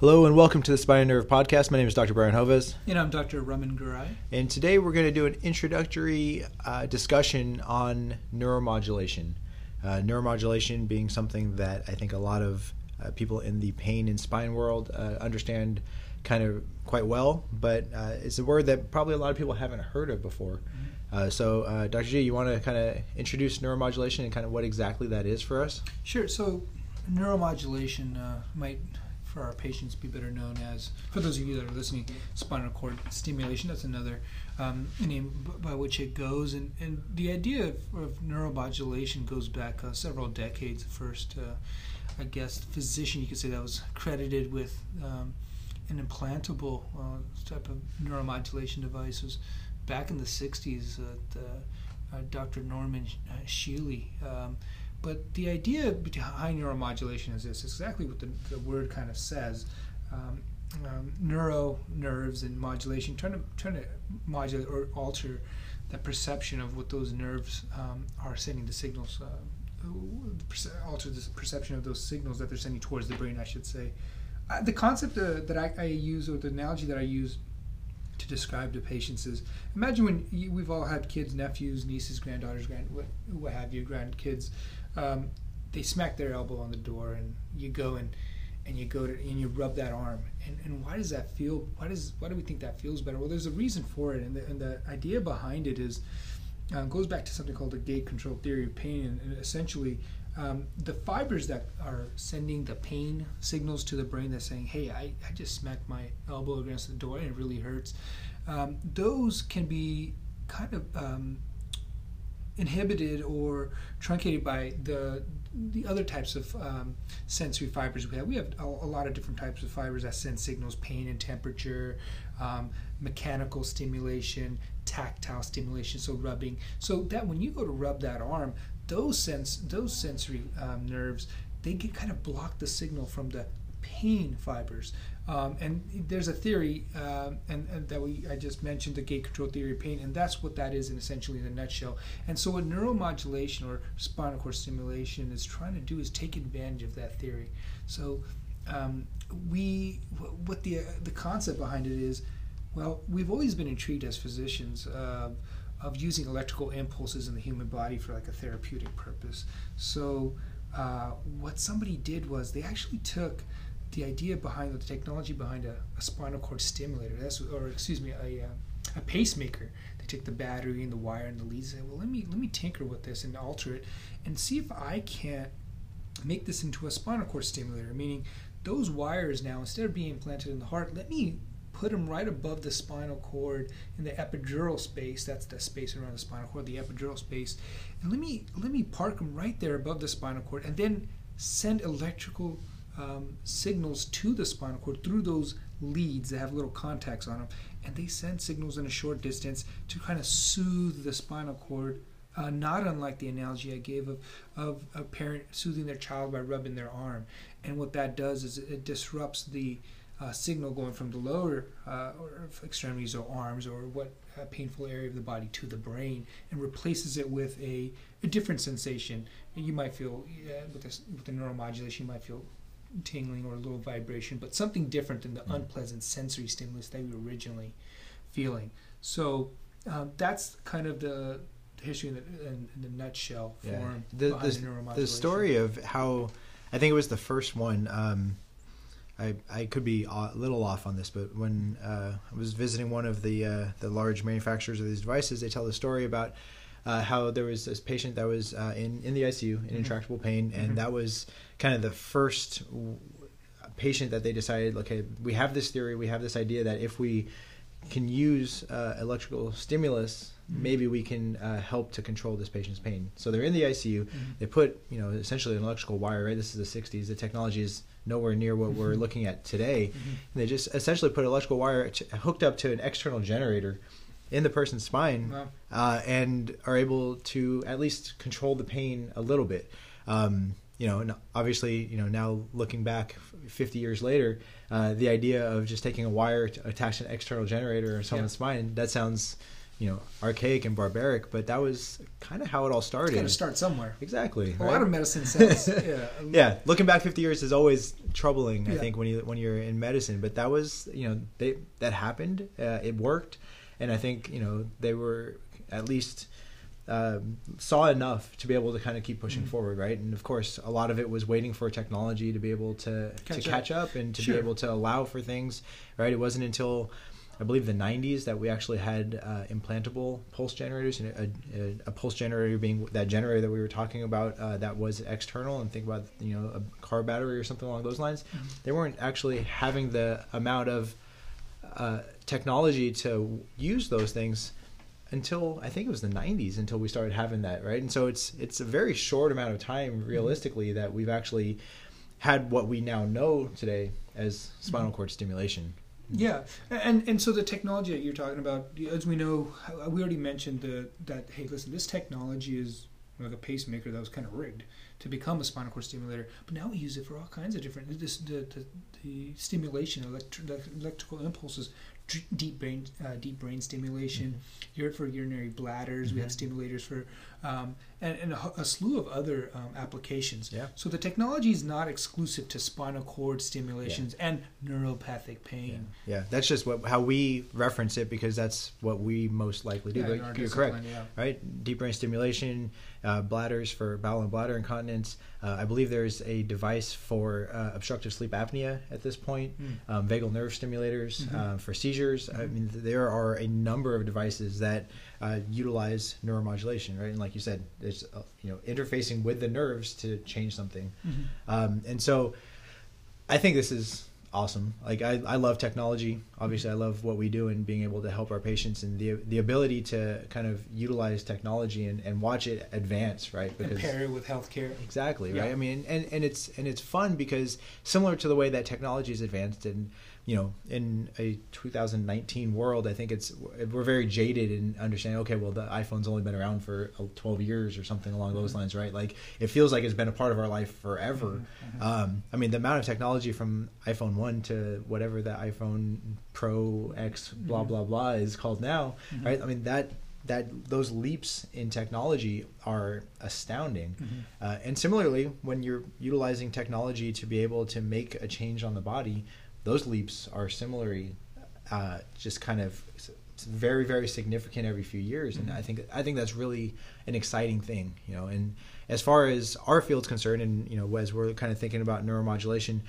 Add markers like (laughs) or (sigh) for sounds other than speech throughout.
Hello and welcome to the Spine and Nerve Podcast. My name is Dr. Brian Hovis. And I'm Dr. Raman Garai. And today we're going to do an introductory uh, discussion on neuromodulation. Uh, neuromodulation being something that I think a lot of uh, people in the pain and spine world uh, understand kind of quite well, but uh, it's a word that probably a lot of people haven't heard of before. Mm-hmm. Uh, so, Dr. G, you want to kind of introduce neuromodulation and kind of what exactly that is for us? Sure. So, neuromodulation might for our patients be better known as, for those of you that are listening, spinal cord stimulation. That's another um, name by which it goes. And, and the idea of, of neuromodulation goes back uh, several decades. The first, uh, I guess, physician you could say that was credited with um, an implantable uh, type of neuromodulation device was back in the 60s. Uh, Dr. Norman Shealy. Um, but the idea behind neuromodulation is this exactly what the, the word kind of says. Um, um, neuro nerves and modulation, trying to trying to modulate or alter the perception of what those nerves um, are sending the signals, uh, alter the perception of those signals that they're sending towards the brain. I should say. Uh, the concept uh, that I, I, use, or the analogy that I use to describe to patients is: imagine when you, we've all had kids, nephews, nieces, granddaughters, grand what, what have you, grandkids um, they smack their elbow on the door, and you go and and you go to and you rub that arm. And, and why does that feel? Why does why do we think that feels better? Well, there's a reason for it, and the, and the idea behind it is uh, goes back to something called the gate control theory of pain, and, and essentially. Um, the fibers that are sending the pain signals to the brain that's saying, hey, I, I just smacked my elbow against the door and it really hurts, um, those can be kind of um, inhibited or truncated by the the other types of um, sensory fibers we have. We have a, a, lot of different types of fibers that send signals, pain and temperature, um, mechanical stimulation, tactile stimulation, so rubbing. So that when you go to rub that arm, those sense those sensory um, nerves they get kind of block the signal from the pain fibers. Um, and there's a theory, uh, and, and, that we I just mentioned the gate control theory of pain, and that's what that is in essentially in a nutshell. And so, what neuromodulation or spinal cord stimulation is trying to do is take advantage of that theory. So, um, we what the uh, the concept behind it is, well, we've always been intrigued as physicians. Uh, of using electrical impulses in the human body for like a therapeutic purpose. So, uh, what somebody did was they actually took the idea behind the technology behind a, a spinal cord stimulator, that's or excuse me, a, uh, a pacemaker. They take the battery and the wire and the leads and say, well, let me let me tinker with this and alter it and see if I can't make this into a spinal cord stimulator. Meaning, those wires now instead of being implanted in the heart, let me put them right above the spinal cord in the epidural space. That's the space around the spinal cord, the epidural space. And let me let me park them right there above the spinal cord, and then send electrical um, signals to the spinal cord through those leads that have little contacts on them, and they send signals in a short distance to kind of soothe the spinal cord. Uh, not unlike the analogy I gave of, of a parent soothing their child by rubbing their arm. And what that does is it disrupts the uh, signal going from the lower uh, extremities or arms or what painful area of the body to the brain and replaces it with a, a different sensation. You might feel, with, this, with the neuromodulation, you might feel tingling or a little vibration, but something different than the mm. unpleasant sensory stimulus that we were originally feeling. So um, that's kind of the history in the, in, in the nutshell form yeah. the, the, the, story of how I think it was the first one. Um, I, I could be a little off on this, but when uh, I was visiting one of the uh, the large manufacturers of these devices, they tell the story about uh, how there was this patient that was uh, in in the ICU in mm-hmm. intractable pain, and mm-hmm. that was kind of the first patient that they decided, okay, we have this theory, we have this idea that if we can use uh, electrical stimulus, mm-hmm. maybe we can uh, help to control this patient's pain. So they're in the ICU. Mm-hmm. They put, you know, essentially an electrical wire. Right, this is the '60s. The technology is nowhere near what we're mm-hmm. looking at today. Mm-hmm. And they just essentially put an electrical wire hooked up to an external generator in the person's spine wow. uh, and are able to at least control the pain a little bit. Um, you know, and obviously, you know, now looking back 50 years later, uh, the idea of just taking a wire to attach an external generator or someone's yeah. spine, that sounds you know archaic and barbaric, but that was kind of how it all started. Got to start somewhere. Exactly. A right? lot of medicine says, (laughs) yeah, yeah, looking back 50 years is always troubling. I Yeah. think when you when you're in medicine, but that was you know they that happened. Uh, it worked, and I think you know they were at least um, saw enough to be able to kind of keep pushing Mhm. forward, right? And of course, a lot of it was waiting for technology to be able to Catch to up. catch up and to Sure. be able to allow for things, right? It wasn't until I believe the 90s that we actually had uh, implantable pulse generators, and a, a, a pulse generator being that generator that we were talking about uh, that was external, and think about you know a car battery or something along those lines. Mhm. They weren't actually having the amount of uh, technology to use those things until I think it was the 90s until we started having that right? And so it's it's a very short amount of time mm-hmm. realistically that we've actually had what we now know today as spinal mm-hmm. cord stimulation. Yeah, and and so the technology that you're talking about, as we know, uh, we already mentioned the, that hey, listen, this technology is like a pacemaker that was kind of rigged to become a spinal cord stimulator, but now we use it for all kinds of different this the the, the stimulation, electri- electrical impulses, deep brain uh, deep brain stimulation. Here for urinary bladders, we have Mhm. stimulators for, um, and, and a, a slew of other um, applications. Yeah. So the technology is not exclusive to spinal cord stimulations and neuropathic pain. yeah that's just what how we reference it because that's what we most likely do Yeah, but you're correct yeah. right? Deep brain stimulation, uh, bladders for bowel and bladder incontinence. Uh, I believe there's a device for uh, obstructive sleep apnea at this point. Mm. Um, vagal nerve stimulators Mhm. uh, for seizures. I Mhm. mean, there are a number of devices that uh, utilize neuromodulation, right? And like you said, it's uh, you know interfacing with the nerves to change something. Mhm. Um, and so I think this is awesome. Like I, I love technology. Obviously I love what we do and being able to help our patients and the the ability to kind of utilize technology and, and watch it advance, right? And pair it with healthcare. Exactly, Yeah. right? I mean and, and it's and it's fun because similar to the way that technology is advanced and you know, in a 2019 world, I think it's we're very jaded in understanding. Okay, well, the iPhone's only been around for uh, 12 years or something along those Mhm. lines, right? Like it feels like it's been a part of our life forever. Mhm, mhm. Um, I mean, the amount of technology from iPhone one to whatever the iPhone Pro X blah Mhm. blah blah is called now, Mhm. right? I mean that that those leaps in technology are astounding. Mhm. Uh, and similarly, when you're utilizing technology to be able to make a change on the body, those leaps are similarly uh, just kind of very very significant every few years, and. I think I think that's really an exciting thing, you know. And as far as our field's concerned, and you know, as we're kind of thinking about neuromodulation,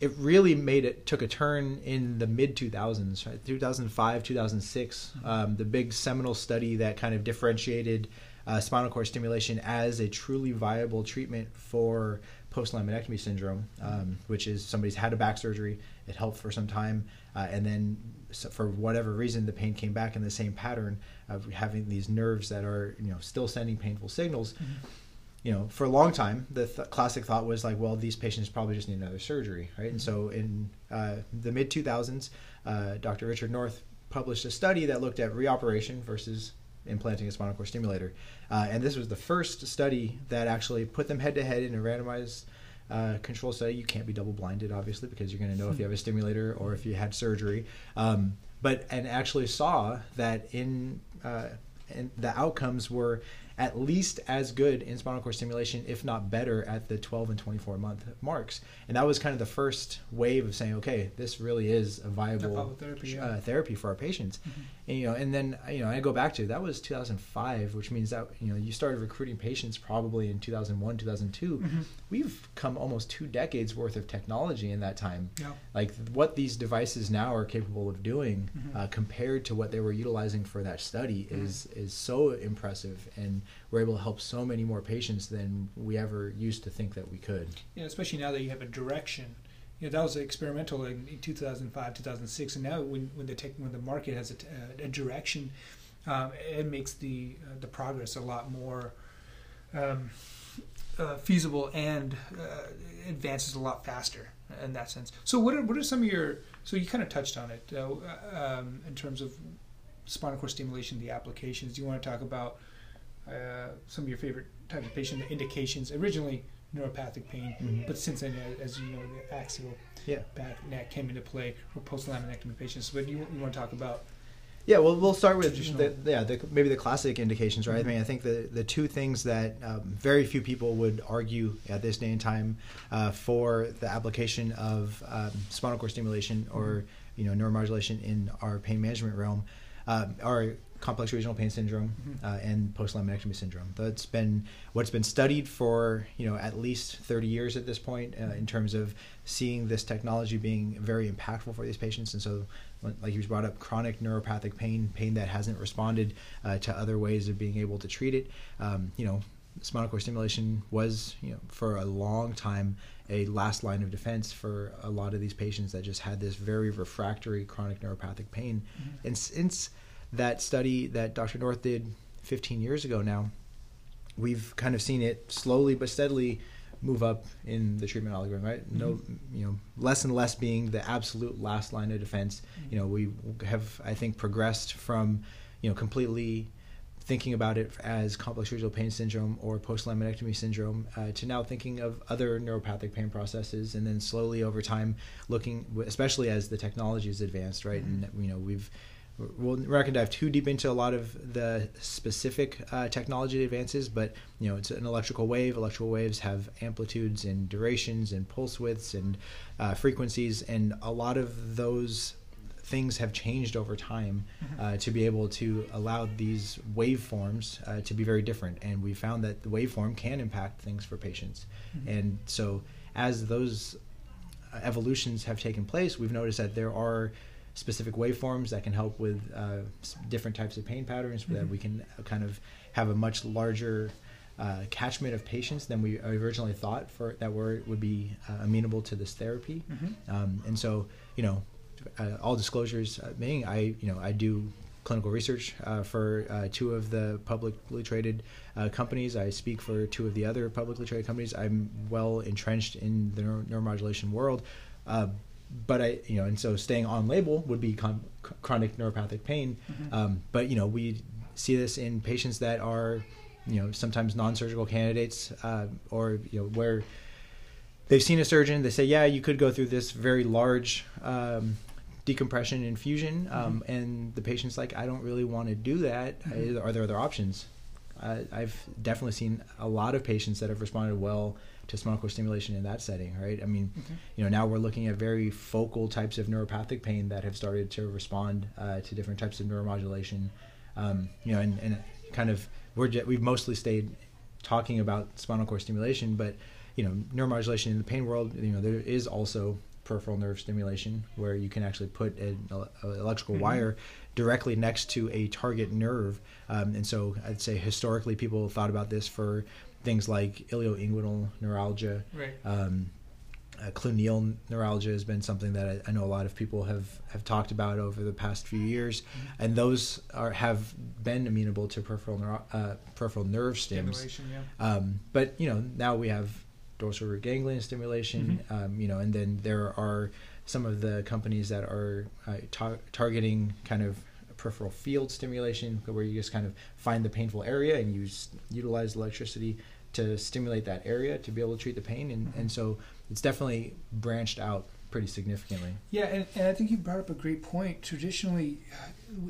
it really made it took a turn in the mid 2000s right 2005 2006 Mhm. um, the big seminal study that kind of differentiated uh, spinal cord stimulation as a truly viable treatment for post laminectomy syndrome um, which is somebody's had a back surgery it helped for some time uh, and then so for whatever reason the pain came back in the same pattern of having these nerves that are you know still sending painful signals Mhm. you know, for a long time, the th- classic thought was like, well, these patients probably just need another surgery, right? And so in uh, the mid 2000s, uh, Dr. Richard North published a study that looked at reoperation versus implanting a spinal cord stimulator. Uh, and this was the first study that actually put them head to head in a randomized uh, control study. You can't be double blinded, obviously, because you're going to know if you have a stimulator or if you had surgery. Um, but and actually saw that in uh, and the outcomes were at least as good in spinal cord stimulation, if not better, at the 12 and 24 month marks. And that was kind of the first wave of saying, okay, this really is a viable therapy, yeah. uh, therapy for our patients. Mhm. And, you know, and then you know, I go back to that was 2005, which means that you know you started recruiting patients probably in 2001, 2002. Mhm. We've come almost two decades worth of technology in that time Yeah. like what these devices now are capable of doing Mhm. uh, compared to what they were utilizing for that study Mhm. is is so impressive and we're able to help so many more patients than we ever used to think that we could Yeah, especially now that you have a direction. You know, that was experimental in, in 2005, 2006, and now when, when the tech, when the market has a direction, um, it makes the uh, the progress a lot more um, uh, feasible and uh, advances a lot faster in that sense. So, what are, what are some of your? So you kind of touched on it uh, um, in terms of spinal cord stimulation, the applications. Do you want to talk about uh, some of your favorite types of patient indications? Originally, neuropathic pain, Mhm. but since then, as you know, the axial yeah back neck came into play for post laminectomy patients. But you, you want to talk about Yeah, well, we'll start with the, yeah, the, maybe the classic indications, right? Mhm. I mean, I think the the two things that um, very few people would argue at this day and time uh, for the application of um, spinal cord stimulation or you know neuromodulation in our pain management realm uh, are complex regional pain syndrome Mhm. uh, and post laminectomy syndrome. That's been what's been studied for you know at least 30 years at this point uh, in terms of seeing this technology being very impactful for these patients. And so, when- like you brought up, chronic neuropathic pain, pain that hasn't responded uh, to other ways of being able to treat it. Um, you know, spinal cord stimulation was you know for a long time a last line of defense for a lot of these patients that just had this very refractory chronic neuropathic pain. Mhm. And since that study that Dr. North did 15 years ago now, we've kind of seen it slowly but steadily move up in the treatment algorithm, right? Mm-hmm. No, you know, less and less being the absolute last line of defense. Mm-hmm. You know, we have, I think, progressed from, you know, completely thinking about it as complex regional pain syndrome or post laminectomy syndrome uh, to now thinking of other neuropathic pain processes and then slowly over time looking especially as the technology is advanced right mm-hmm. and you know we've we're not going to dive too deep into a lot of the specific uh, technology advances, but you know it's an electrical wave. Electrical waves have amplitudes and durations and pulse widths and uh, frequencies, and a lot of those things have changed over time uh, to be able to allow these waveforms uh, to be very different. And we found that the waveform can impact things for patients, Mhm. and so as those uh, evolutions have taken place, we've noticed that there are specific waveforms that can help with uh, different types of pain patterns that Mhm. we can uh, kind of have a much larger uh, catchment of patients than we originally thought for that were would be uh, amenable to this therapy Mhm. um, and so you know uh, all disclosures uh, being I you know I do clinical research uh, for uh, two of the publicly traded uh, companies. I speak for two of the other publicly traded companies. I'm well entrenched in the neuro- neuromodulation world. But I, you know, and so staying on label would be con- chronic neuropathic pain. Mhm. Um, but you know, we see this in patients that are, you know, sometimes non-surgical candidates, uh, or you know, where they've seen a surgeon. They say, yeah, you could go through this very large um, decompression infusion, um, and the patient's like, I don't really want to do that. Mhm. Are there other options? Uh, I've definitely seen a lot of patients that have responded well to spinal cord stimulation in that setting, right? I mean, Okay. you know, now we're looking at very focal types of neuropathic pain that have started to respond uh, to different types of neuromodulation. Um, you know, and, and kind of we're we've mostly stayed talking about spinal cord stimulation, but you know, neuromodulation in the pain world, you know, there is also peripheral nerve stimulation where you can actually put an electrical Mhm. wire directly next to a target nerve. Um, and so I'd say historically people thought about this for things like ilioinguinal neuralgia, Right. um, uh, cluneal neuralgia has been something that I, I know a lot of people have, have talked about over the past few years, and those are have been amenable to peripheral neuro, uh, peripheral nerve stims. Yeah. Um, but you know now we have dorsal root ganglion stimulation. Um, you know, and then there are some of the companies that are uh, tar- targeting kind of peripheral field stimulation, where you just kind of find the painful area and use utilize electricity to stimulate that area to be able to treat the pain. And, and so it's definitely branched out pretty significantly. Yeah, and, and I think you brought up a great point. Traditionally,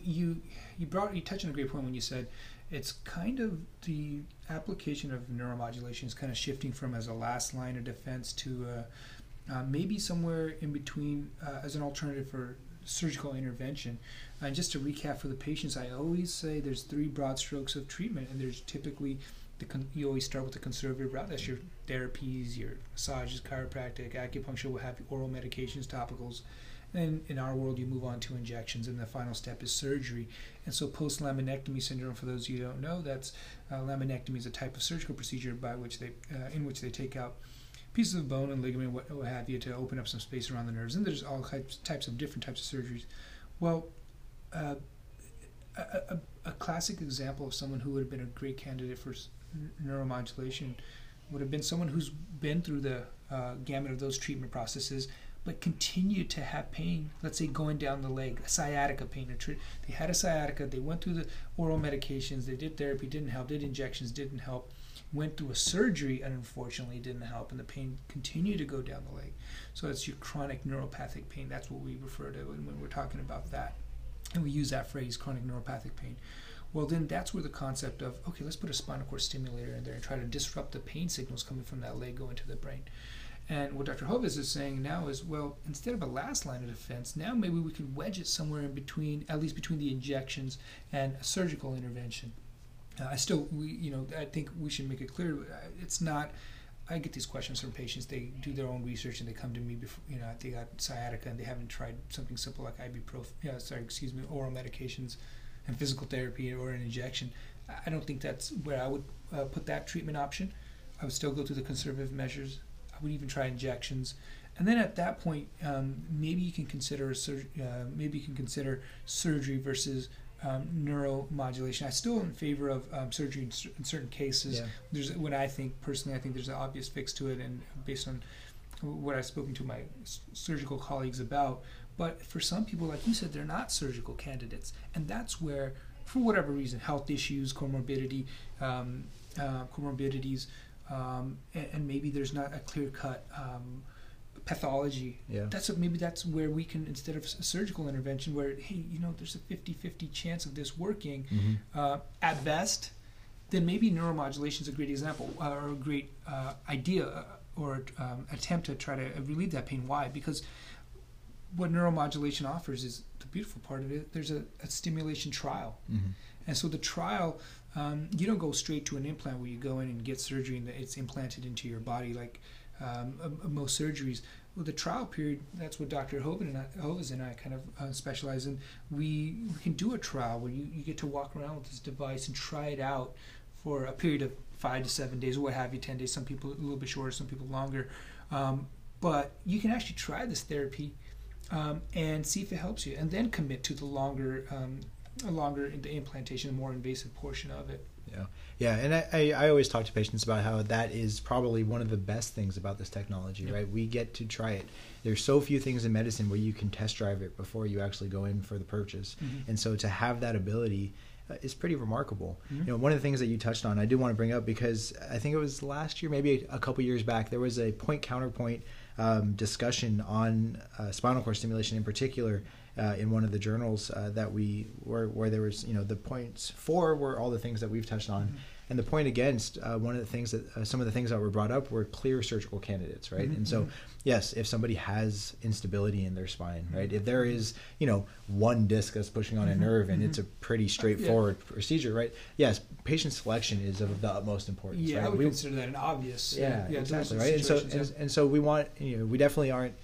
you you brought you touched on a great point when you said it's kind of the application of neuromodulation is kind of shifting from as a last line of defense to uh, uh, maybe somewhere in between uh, as an alternative for surgical intervention. And just to recap for the patients, I always say there's three broad strokes of treatment, and there's typically you always start with the conservative route. That's your therapies, your massages, chiropractic, acupuncture, what have you, oral medications, topicals. And in our world, you move on to injections, and the final step is surgery. And so, post laminectomy syndrome, for those of you who don't know, that's uh, laminectomy is a type of surgical procedure by which they, uh, in which they take out pieces of bone and ligament, what, what have you, to open up some space around the nerves. And there's all types, types of different types of surgeries. Well, uh, a, a, a classic example of someone who would have been a great candidate for neuromodulation would have been someone who's been through the uh, gamut of those treatment processes but continued to have pain, let's say going down the leg, a sciatica pain. They had a sciatica, they went through the oral medications, they did therapy, didn't help, did injections, didn't help, went through a surgery, and unfortunately didn't help, and the pain continued to go down the leg. So that's your chronic neuropathic pain. That's what we refer to when we're talking about that. and we use that phrase, chronic neuropathic pain. Well, then that's where the concept of okay, let's put a spinal cord stimulator in there and try to disrupt the pain signals coming from that leg going to the brain. And what Dr. Hovis is saying now is, well, instead of a last line of defense, now maybe we can wedge it somewhere in between, at least between the injections and a surgical intervention. Uh, I still, we, you know, I think we should make it clear. uh, It's not. I get these questions from patients. They do their own research and they come to me before, you know, they got sciatica and they haven't tried something simple like ibuprofen. Yeah, sorry, excuse me, oral medications and physical therapy or an injection. I- don't think that's where I would uh, put that treatment option. I would still go through the conservative measures. I would even try injections, and then at that point, um, maybe you can consider a sur- uh, maybe you can consider surgery versus um, neuromodulation. I still am in favor of um, surgery in, cer- in certain cases. Yeah. There's when I think personally, I think there's an obvious fix to it, and based on what I've spoken to my s- surgical colleagues about. But for some people, like you said, they're not surgical candidates, and that's where, for whatever reason, health issues, comorbidity, um, uh, comorbidities, um, and, and maybe there's not a clear cut um, pathology. Yeah. That's a, maybe that's where we can instead of surgical intervention, where hey, you know, there's a 50-50 chance of this working Mhm. uh, at best, then maybe neuromodulation is a great example uh, or a great uh, idea uh, or um, attempt to try to relieve that pain. Why? Because what neuromodulation offers is the beautiful part of it. There's a, a stimulation trial, Mhm. and so the trial, um, you don't go straight to an implant where you go in and get surgery and it's implanted into your body like um, most surgeries. Well, the trial period, that's what Dr. Hoven and I, Hovis and I kind of uh, specialize in. We, we can do a trial where you, you get to walk around with this device and try it out for a period of five to seven days or what have you, 10 days. Some people a little bit shorter, some people longer. Um, but you can actually try this therapy um, and see if it helps you, and then commit to the longer, um, longer the implantation, the more invasive portion of it. Yeah, yeah, and I, I, always talk to patients about how that is probably one of the best things about this technology, Yep. right? We get to try it. There's so few things in medicine where you can test drive it before you actually go in for the purchase, and so to have that ability uh, is pretty remarkable. Mhm. You know, one of the things that you touched on, I do want to bring up because I think it was last year, maybe a couple years back, there was a point counterpoint um, discussion on uh, spinal cord stimulation in particular uh, in one of the journals uh, that we where where there was you know the points for were all the things that we've touched on. Mhm. And the point against, uh, one of the things that uh, some of the things that were brought up were clear surgical candidates, right? Mhm, And so, mhm. yes, if somebody has instability in their spine, right? If there is, you know, one disc that's pushing on a Mhm, nerve and mhm. it's a pretty straightforward procedure, right? Yes, patient selection is of the utmost importance. Yeah, right? I would We- consider that an obvious. yeah, yeah, exactly, right? And so, and, and so we want, you know, we definitely aren't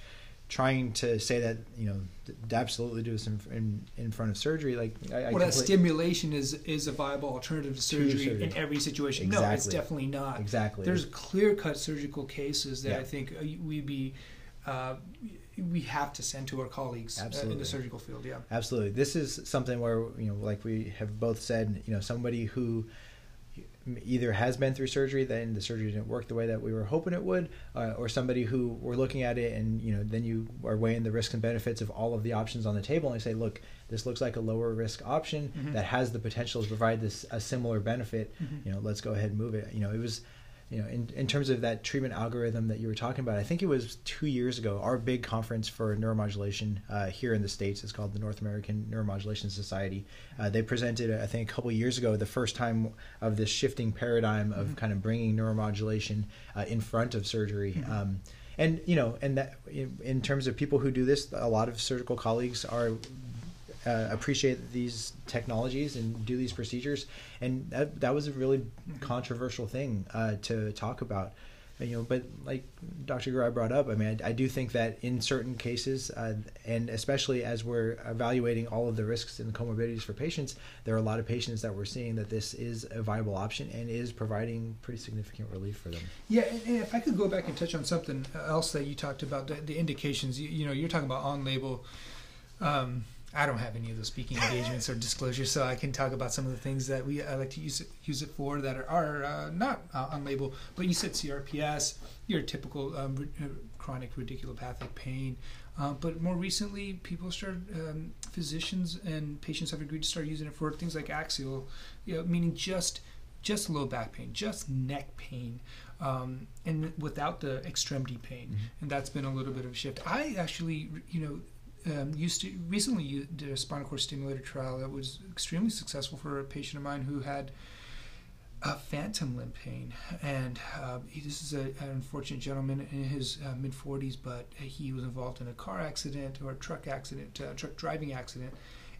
trying to say that, you know, d- absolutely do this in, in, in front of surgery. Like, I, I well, that stimulation is is a viable alternative to surgery, surgery. in every situation. No, it's definitely not. exactly. There's clear cut surgical cases that Yeah. I think uh, we'd be uh, we have to send to our colleagues uh, in the surgical field. Yeah. Absolutely. This is something where, you know, like we have both said, you know, somebody who either has been through surgery, then the surgery didn't work the way that we were hoping it would, uh, or somebody who we're looking at it and, you know, then you are weighing the risks and benefits of all of the options on the table and you say, look, this looks like a lower risk option Mhm. that has the potential to provide this a similar benefit. Mhm. You know, let's go ahead and move it. You know, it was you know, in, in terms of that treatment algorithm that you were talking about, I think it was two years ago. Our big conference for neuromodulation uh, here in the states is called the North American Neuromodulation Society. Uh, they presented, I think, a couple years ago, the first time of this shifting paradigm of Mhm. kind of bringing neuromodulation uh, in front of surgery. Mhm. Um, and you know, and that in, in terms of people who do this, a lot of surgical colleagues are uh, appreciate these technologies and do these procedures, and that that was a really controversial thing uh, to talk about. You know, but like Dr. Garai brought up, I mean, I, I do think that in certain cases, uh, and especially as we're evaluating all of the risks and comorbidities for patients, there are a lot of patients that we're seeing that this is a viable option and is providing pretty significant relief for them. Yeah, and, and if I could go back and touch on something else that you talked about, the, the indications. You, you know, you're talking about on-label. Um, I don't have any of those speaking engagements or disclosures, so I can talk about some of the things that we I like to use it, use it for that are, are uh, not uh, on label. But you said CRPS, your typical um, ri- uh, chronic radiculopathic pain. Uh, but more recently, people started, um, physicians and patients have agreed to start using it for things like axial, you know, meaning just just low back pain, just neck pain, um, and without the extremity pain. Mhm. And that's been a little bit of a shift. I actually, you know, um, used to recently u- did a spinal cord stimulator trial that was extremely successful for a patient of mine who had a phantom limb pain, and uh, he, this is a, an unfortunate gentleman in his uh, mid 40s, but he was involved in a car accident or a truck accident, uh, truck driving accident,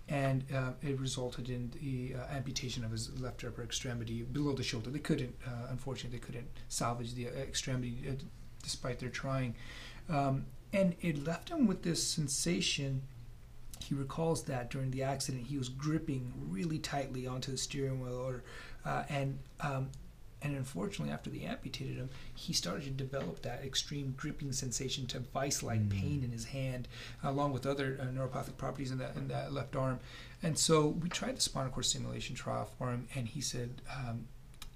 and uh, it resulted in the uh, amputation of his left upper extremity below the shoulder. They couldn't, uh, unfortunately, they couldn't salvage the extremity despite their trying, um, and it left him with this sensation he recalls that during the accident he was gripping really tightly onto the steering wheel or uh, and um, and unfortunately after they amputated him he started to develop that extreme gripping sensation to vice-like mm. pain in his hand along with other uh, neuropathic properties in that in that left arm and so we tried the spinal cord stimulation trial for him and he said um,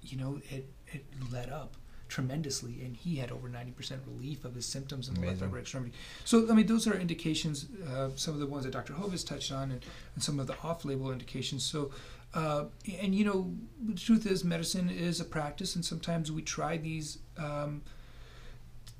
you know it it let up tremendously, and he had over 90% relief of his symptoms in the left upper extremity. So, I mean, those are indications, uh, some of the ones that Dr. Hovis touched on, and, and some of the off label indications. So, uh, and you know, the truth is, medicine is a practice, and sometimes we try these. Um,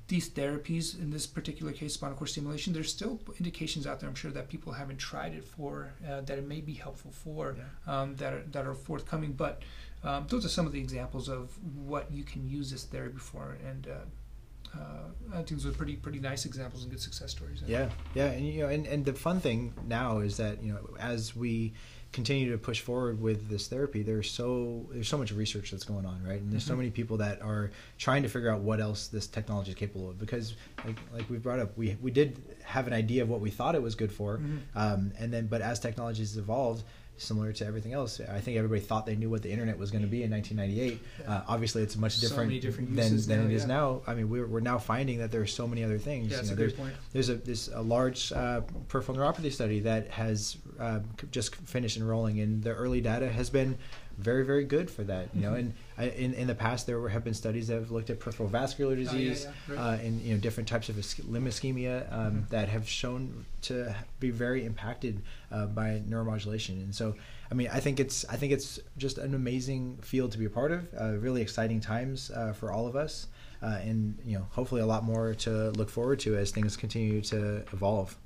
these therapies, in this particular case, spinal cord stimulation, there's still indications out there. I'm sure that people haven't tried it for uh, that it may be helpful for yeah. um, that are, that are forthcoming. But um, those are some of the examples of what you can use this therapy for, and uh, uh, I think those are pretty pretty nice examples and good success stories. Yeah, yeah, and you know, and, and the fun thing now is that you know as we continue to push forward with this therapy, there's so there's so much research that's going on, right? And there's mm-hmm. so many people that are trying to figure out what else this technology is capable of. Because, like, like we brought up, we we did have an idea of what we thought it was good for, mm-hmm. um, and then but as technology has evolved, similar to everything else. I think everybody thought they knew what the internet was going to be in 1998. Yeah. Uh, obviously, it's much different, so different than, than now, it yeah. is now. I mean, we're, we're now finding that there are so many other things. Yeah, you know, a there's, point. There's a there's a large uh, peripheral neuropathy study that has uh, just finished enrolling, and the early data has been very very good for that you know mm-hmm. and I, in in the past there have been studies that have looked at peripheral vascular disease oh, yeah, yeah. Right. Uh, and you know different types of limb ischemia um, mm-hmm. that have shown to be very impacted uh, by neuromodulation and so I mean I think it's I think it's just an amazing field to be a part of uh, really exciting times uh, for all of us uh, and you know hopefully a lot more to look forward to as things continue to evolve.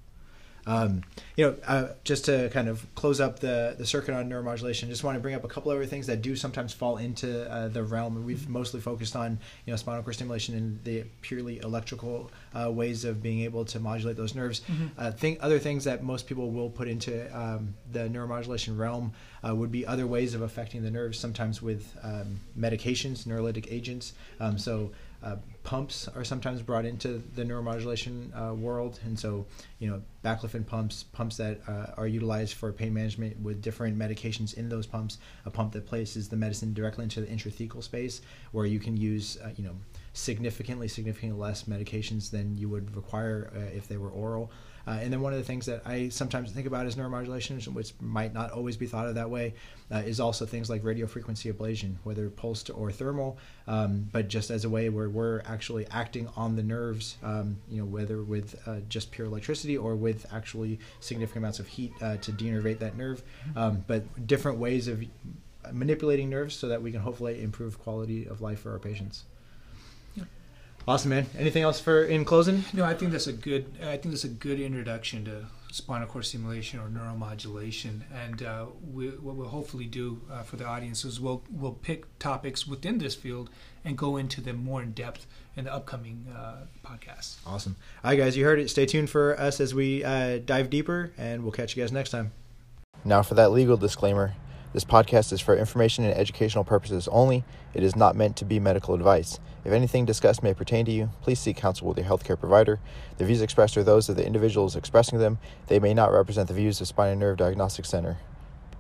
Um, you know, uh, just to kind of close up the, the circuit on neuromodulation, just want to bring up a couple other things that do sometimes fall into uh, the realm. We've mostly focused on you know spinal cord stimulation and the purely electrical uh, ways of being able to modulate those nerves. Mm-hmm. Uh, think other things that most people will put into um, the neuromodulation realm uh, would be other ways of affecting the nerves. Sometimes with um, medications, neurolytic agents. Um, so uh, pumps are sometimes brought into the neuromodulation uh, world, and so you know baclofen pumps, pumps that uh, are utilized for pain management with different medications in those pumps. A pump that places the medicine directly into the intrathecal space, where you can use uh, you know significantly, significantly less medications than you would require uh, if they were oral. Uh, and then one of the things that I sometimes think about as neuromodulation, which might not always be thought of that way, uh, is also things like radio frequency ablation, whether pulsed or thermal, um, but just as a way where we're actually acting on the nerves, um, you know, whether with uh, just pure electricity or with actually significant amounts of heat uh, to denervate that nerve, um, but different ways of manipulating nerves so that we can hopefully improve quality of life for our patients. Awesome, man. Anything else for in closing? No, I think that's a good. I think that's a good introduction to spinal cord stimulation or neuromodulation. And uh, we, what we'll hopefully do uh, for the audience is we'll we'll pick topics within this field and go into them more in depth in the upcoming uh, podcasts. Awesome. All right, guys, you heard it. Stay tuned for us as we uh, dive deeper, and we'll catch you guys next time. Now, for that legal disclaimer. This podcast is for information and educational purposes only. It is not meant to be medical advice. If anything discussed may pertain to you, please seek counsel with your healthcare provider. The views expressed are those of the individuals expressing them. They may not represent the views of Spine and Nerve Diagnostic Center.